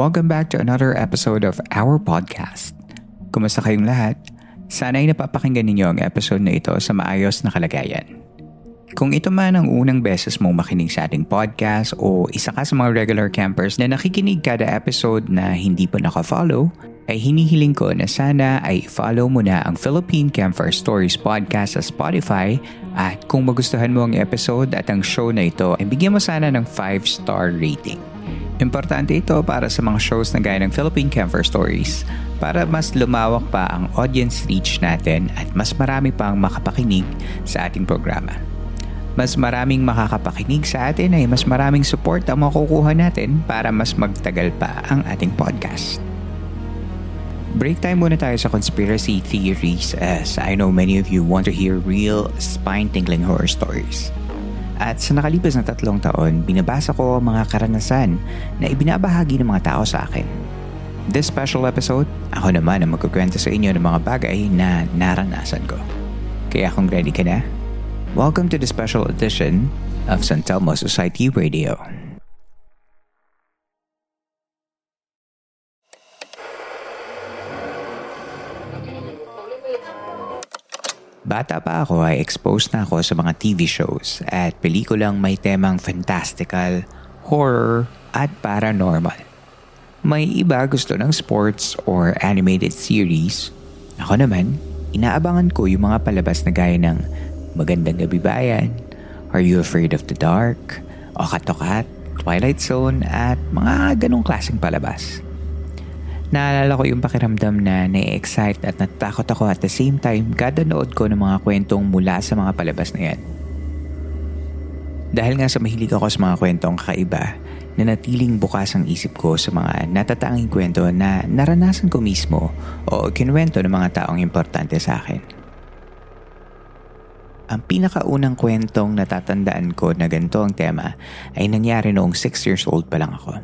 Welcome back to another episode of our podcast. Kumusta kayong lahat? Sana ay napapakinggan ninyo ang episode na ito sa maayos na kalagayan. Kung ito man ang unang beses mong makinig sa ating podcast o isa ka sa mga regular campers na nakikinig kada episode na hindi pa naka-follow, ay hinihiling ko na sana ay follow mo na ang Philippine Campfire Stories podcast sa Spotify at kung magustuhan mo ang episode at ang show na ito, ay bigyan mo sana ng 5-star rating. Importante ito para sa mga shows na gaya ng Philippine Camper Stories para mas lumawak pa ang audience reach natin at mas marami pang makapakinig sa ating programa. Mas maraming makakapakinig sa atin ay mas maraming support ang makukuha natin para mas magtagal pa ang ating podcast. Break time muna tayo sa conspiracy theories as I know many of you want to hear real spine-tingling horror stories. At sa nakalipas na tatlong taon, binabasa ko ang mga karanasan na ibinabahagi ng mga tao sa akin. This special episode, ako naman ang magkukwento sa inyo ng mga bagay na naranasan ko. Kaya kung ready ka na, welcome to the special edition of San Telmo Society Radio. Bata pa ako ay exposed na ako sa mga TV shows at pelikulang may temang fantastical, horror at paranormal. May iba gusto ng sports or animated series. Ako naman, inaabangan ko yung mga palabas na gaya ng Magandang Gabi Bayan, Are You Afraid of the Dark, O Katokat, Twilight Zone at mga ganong klaseng palabas. Naalala ko yung pakiramdam na na-excite at natakot ako at the same time kada nood ko ng mga kwentong mula sa mga palabas na yan. Dahil nga sa mahilig ako sa mga kwentong kakaiba, nanatiling bukas ang isip ko sa mga natatanging kwento na naranasan ko mismo o kinwento ng mga taong importante sa akin. Ang pinakaunang kwentong natatandaan ko na ganito ang tema ay nangyari noong 6 years old pa lang ako.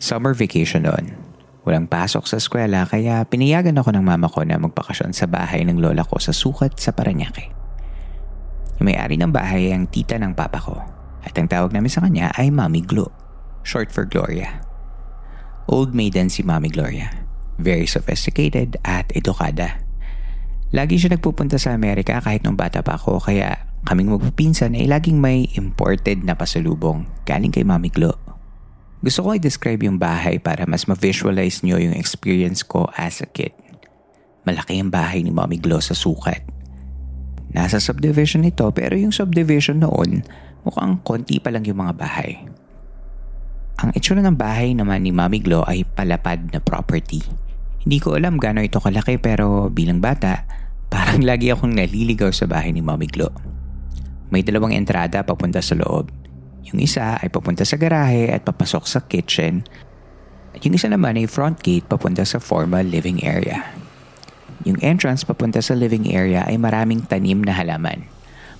Summer vacation noon Walang pasok sa eskwela kaya pinayagan ako ng mama ko na magpakasyon sa bahay ng lola ko sa sukat sa Paranaque. Yung may-ari ng bahay ay ang tita ng papa ko at ang tawag namin sa kanya ay Mami Glo, short for Gloria. Old maiden si Mami Gloria. Very sophisticated at edukada. Lagi siya nagpupunta sa Amerika kahit nung bata pa ako kaya kaming magpipinsan ay laging may imported na pasalubong galing kay Mami Glo. Gusto ko i-describe yung bahay para mas ma-visualize nyo yung experience ko as a kid. Malaki ang bahay ni Mommy Glo sa sukat. Nasa subdivision ito pero yung subdivision noon mukhang konti pa lang yung mga bahay. Ang itsura ng bahay naman ni Mommy Glo ay palapad na property. Hindi ko alam gaano ito kalaki pero bilang bata, parang lagi akong naliligaw sa bahay ni Mommy Glo. May dalawang entrada papunta sa loob Yung isa ay papunta sa garahe at papasok sa kitchen. At yung isa naman ay front gate papunta sa formal living area. Yung entrance papunta sa living area ay maraming tanim na halaman.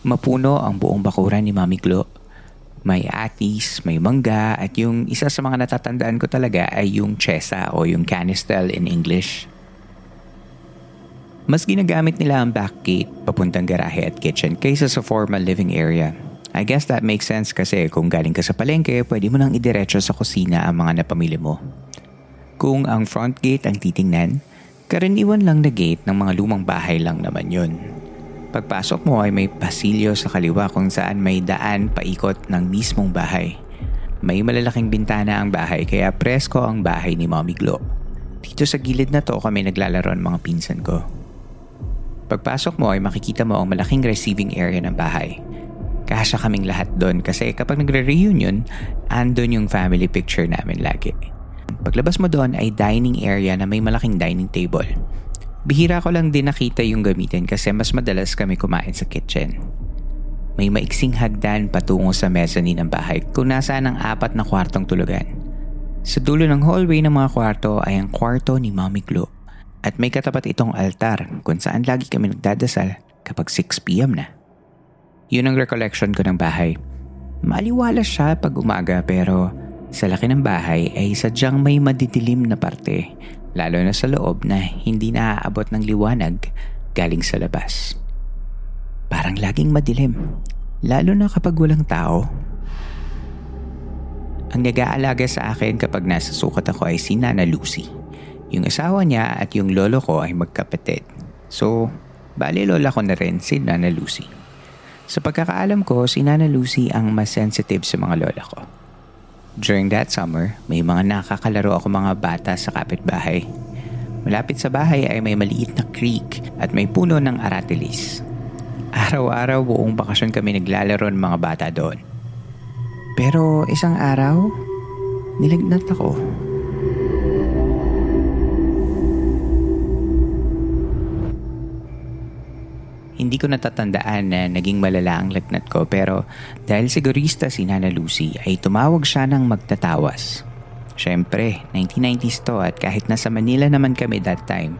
Mapuno ang buong bakuran ni Mami Glo. May atis, may mangga, at yung isa sa mga natatandaan ko talaga ay yung chesa o yung canistel in English. Mas ginagamit nila ang back gate papuntang garahe at kitchen kaysa sa formal living area. I guess that makes sense kasi kung galing ka sa palengke, pwede mo nang idiretso sa kusina ang mga napamili mo. Kung ang front gate ang titingnan, karaniwan lang na gate ng mga lumang bahay lang naman yun. Pagpasok mo ay may pasilyo sa kaliwa kung saan may daan paikot ng mismong bahay. May malalaking bintana ang bahay kaya presko ang bahay ni Mommy Glo. Dito sa gilid na to kami naglalaro ng mga pinsan ko. Pagpasok mo ay makikita mo ang malaking receiving area ng bahay. Kasya kaming lahat doon kasi kapag nagre-reunion, andon yung family picture namin lagi. Paglabas mo doon ay dining area na may malaking dining table. Bihira ko lang din nakita yung gamitin kasi mas madalas kami kumain sa kitchen. May maiksing hagdan patungo sa mezzanine ng bahay kung nasaan ang apat na kwartong tulugan. Sa dulo ng hallway ng mga kwarto ay ang kwarto ni Mommy Glo. At may katapat itong altar kung saan lagi kami nagdadasal kapag 6pm na. Yun ang recollection ko ng bahay. Maliwala siya pag umaga pero sa laki ng bahay ay sadyang may madidilim na parte lalo na sa loob na hindi naaabot ng liwanag galing sa labas. Parang laging madilim, lalo na kapag walang tao. Ang nag-aalaga sa akin kapag nasa sukat ako ay si Nana Lucy. Yung asawa niya at yung lolo ko ay magkapatid. So, bali lola ko na rin si Nana Lucy. Sa pagkakaalam ko, si Nana Lucy ang mas sensitive sa mga lola ko. During that summer, may mga nakakalaro ako mga bata sa kapitbahay. Malapit sa bahay ay may maliit na creek at may puno ng aratilis. Araw-araw buong bakasyon kami naglalaro ng mga bata doon. Pero isang araw, nilagnat ako. Hindi ko natatandaan na naging malala ang lagnat ko pero dahil sigurista si Nana Lucy ay tumawag siya ng magtatawas. Siyempre, 1990s to at kahit nasa Manila naman kami that time,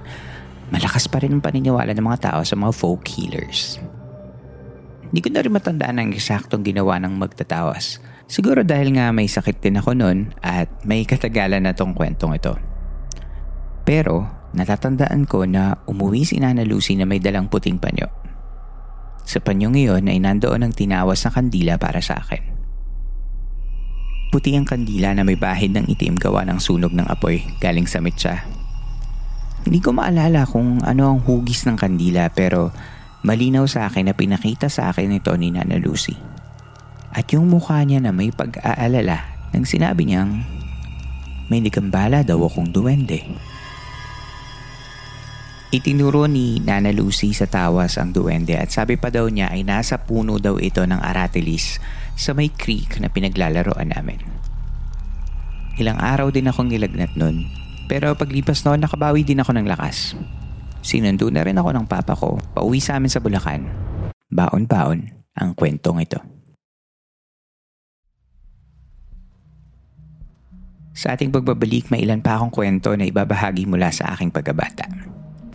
malakas pa rin ang paniniwala ng mga tao sa mga folk healers. Hindi ko na rin matandaan ang eksaktong ginawa ng magtatawas. Siguro dahil nga may sakit din ako noon at may katagalan na tong kwentong ito. Pero natatandaan ko na umuwi si Nana Lucy na may dalang puting panyo. Sa panyong iyon ay nandoon ang tinawas na kandila para sa akin. Puti ang kandila na may bahid ng itim gawa ng sunog ng apoy galing sa mitsa. Hindi ko maalala kung ano ang hugis ng kandila pero malinaw sa akin na pinakita sa akin ito ni Nana Lucy. At yung mukha niya na may pag-aalala nang sinabi niyang may nagambala daw akong duwende. Itinuro ni Nana Lucy sa tawas ang duwende at sabi pa daw niya ay nasa puno daw ito ng aratilis sa may creek na pinaglalaroan namin. Ilang araw din akong nilagnat nun pero paglipas noon nakabawi din ako ng lakas. Sinundo na rin ako ng papa ko pauwi sa amin sa Bulacan. Baon-baon ang kwentong ito. Sa ating pagbabalik, may ilan pa akong kwento na ibabahagi mula sa aking pagkabata.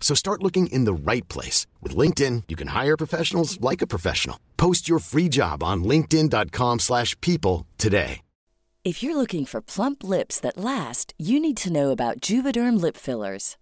So start looking in the right place. With LinkedIn, you can hire professionals like a professional. Post your free job on linkedin.com slash people today. If you're looking for plump lips that last, you need to know about Juvederm lip fillers.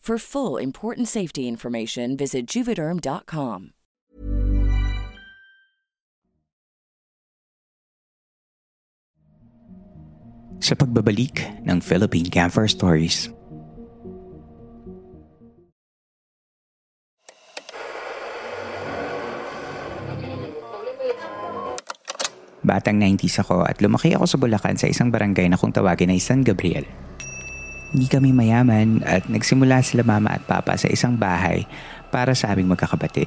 For full important safety information, visit juvederm.com. Sa pagbabalik ng Philippine Camper Stories. Batang 90s ako at lumaki ako sa Bulacan sa isang barangay na kung tawagin ay San Gabriel. Hindi kami mayaman at nagsimula sila mama at papa sa isang bahay para sa aming magkakapatid.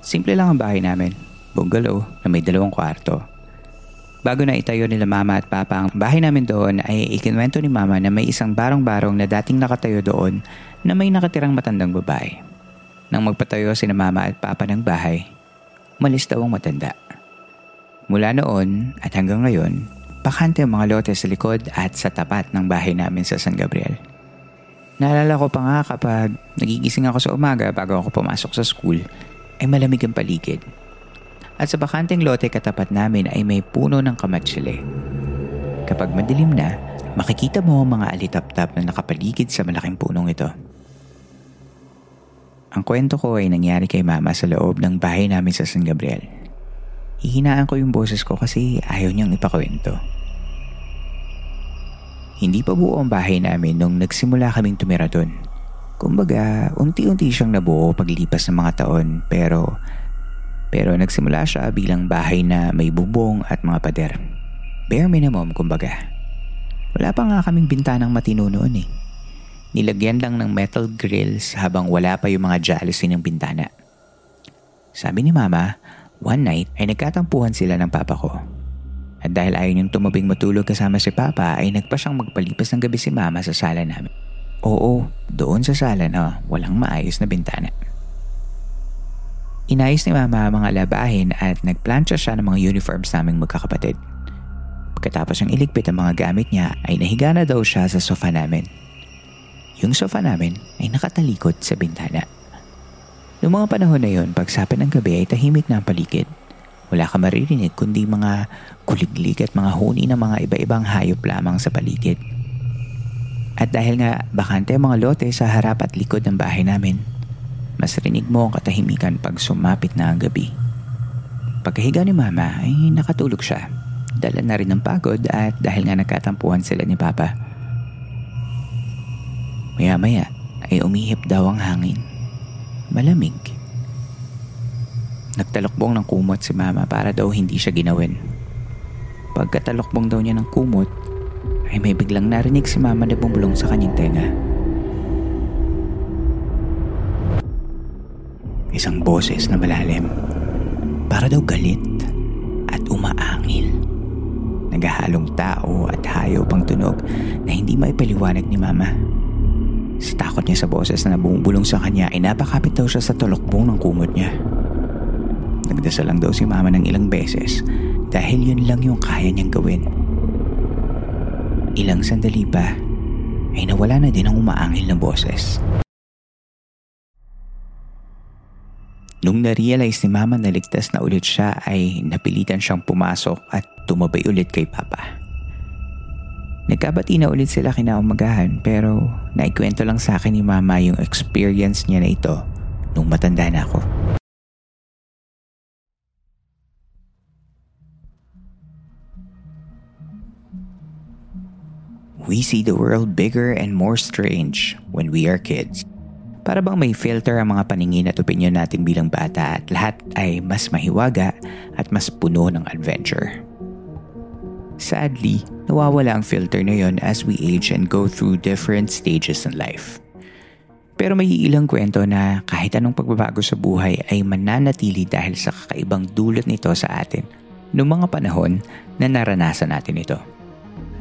Simple lang ang bahay namin, bungalow na may dalawang kwarto. Bago na itayo nila mama at papa ang bahay namin doon ay ikinwento ni mama na may isang barong-barong na dating nakatayo doon na may nakatirang matandang babae. Nang magpatayo si mama at papa ng bahay, malis daw ang matanda. Mula noon at hanggang ngayon, bakante ang mga lote sa likod at sa tapat ng bahay namin sa San Gabriel. Naalala ko pa nga kapag nagigising ako sa umaga bago ako pumasok sa school, ay malamig ang paligid. At sa bakanteng lote katapat namin ay may puno ng kamatsile. Kapag madilim na, makikita mo ang mga alitap-tap na nakapaligid sa malaking punong ito. Ang kwento ko ay nangyari kay mama sa loob ng bahay namin sa San Gabriel. Hihinaan ko yung boses ko kasi ayaw niyang ipakwento. Hindi pa buo ang bahay namin nung nagsimula kaming tumira doon. Kumbaga, unti-unti siyang nabuo paglipas ng mga taon pero pero nagsimula siya bilang bahay na may bubong at mga pader. Bare minimum kumbaga. Wala pa nga kaming bintanang matino noon eh. Nilagyan lang ng metal grills habang wala pa yung mga jalousie ng bintana. Sabi ni mama, one night ay nagkatampuhan sila ng papa ko. At dahil ayaw niyang tumabing matulog kasama si papa ay nagpa siyang magpalipas ng gabi si mama sa sala namin. Oo, doon sa sala na walang maayos na bintana. Inayos ni mama ang mga labahin at nagplansya siya ng mga uniforms naming magkakapatid. Pagkatapos ng iligpit ang mga gamit niya ay nahiga na daw siya sa sofa namin. Yung sofa namin ay nakatalikod sa bintana. Noong mga panahon na yon, pagsapit ng gabi ay tahimik na ang paligid. Wala ka maririnig kundi mga kuliglig at mga huni ng mga iba-ibang hayop lamang sa paligid. At dahil nga bakante ang mga lote sa harap at likod ng bahay namin, mas rinig mo ang katahimikan pag sumapit na ang gabi. Pagkahiga ni mama ay nakatulog siya. Dala na rin ng pagod at dahil nga nagkatampuhan sila ni papa. Maya-maya ay umihip daw ang hangin. Malamig. Nagtalokbong ng kumot si mama para daw hindi siya ginawin. Pagkatalokbong daw niya ng kumot, ay may biglang narinig si mama na bumulong sa kanyang tenga. Isang boses na malalim. Para daw galit at umaangil. Naghahalong tao at hayop ang tunog na hindi maipaliwanag ni mama. Sa takot niya sa boses na bumubulong sa kanya ay napakapit daw siya sa tulokbong ng kumot niya. Nagdasal lang daw si mama ng ilang beses dahil yun lang yung kaya niyang gawin. Ilang sandali pa ay nawala na din ang umaangil na boses. Nung na-realize ni mama na ligtas na ulit siya ay napilitan siyang pumasok at tumabay ulit kay papa. Nagkabati na ulit sila kinaumagahan pero naikwento lang sa akin ni mama yung experience niya na ito nung matanda na ako. We see the world bigger and more strange when we are kids. Para bang may filter ang mga paningin at opinion natin bilang bata at lahat ay mas mahiwaga at mas puno ng adventure. Sadly, nawawala ang filter na yon as we age and go through different stages in life. Pero may ilang kwento na kahit anong pagbabago sa buhay ay mananatili dahil sa kakaibang dulot nito sa atin noong mga panahon na naranasan natin ito.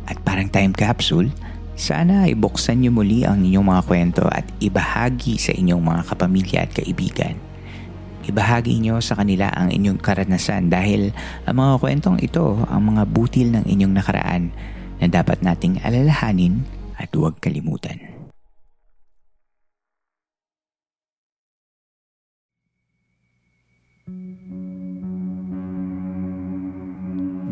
At parang time capsule, sana ibuksan niyo muli ang inyong mga kwento at ibahagi sa inyong mga kapamilya at kaibigan. Ibahagi niyo sa kanila ang inyong karanasan dahil ang mga kwentong ito ang mga butil ng inyong nakaraan na dapat nating alalahanin at huwag kalimutan.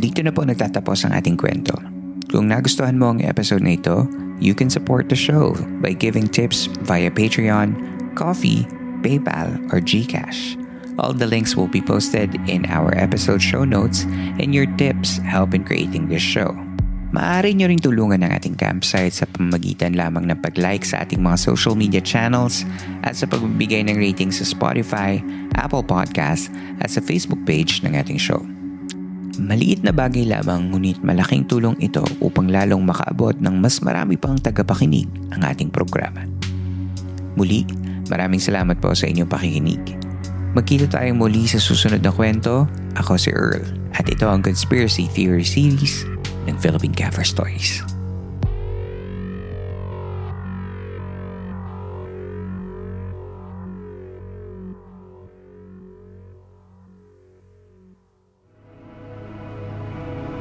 Dito na po nagtatapos ang ating kwento. Kung nagustuhan mo ang episode na ito, you can support the show by giving tips via Patreon, Coffee, PayPal, or GCash. All the links will be posted in our episode show notes and your tips help in creating this show. Maaari nyo ring tulungan ng ating campsite sa pamagitan lamang ng pag-like sa ating mga social media channels at sa pagbibigay ng rating sa Spotify, Apple Podcast at sa Facebook page ng ating show. Maliit na bagay lamang ngunit malaking tulong ito upang lalong makaabot ng mas marami pang tagapakinig ang ating programa. Muli, maraming salamat po sa inyong pakikinig. Magkita tayong muli sa susunod na kwento. Ako si Earl at ito ang Conspiracy Theory Series ng Philippine Cover Stories.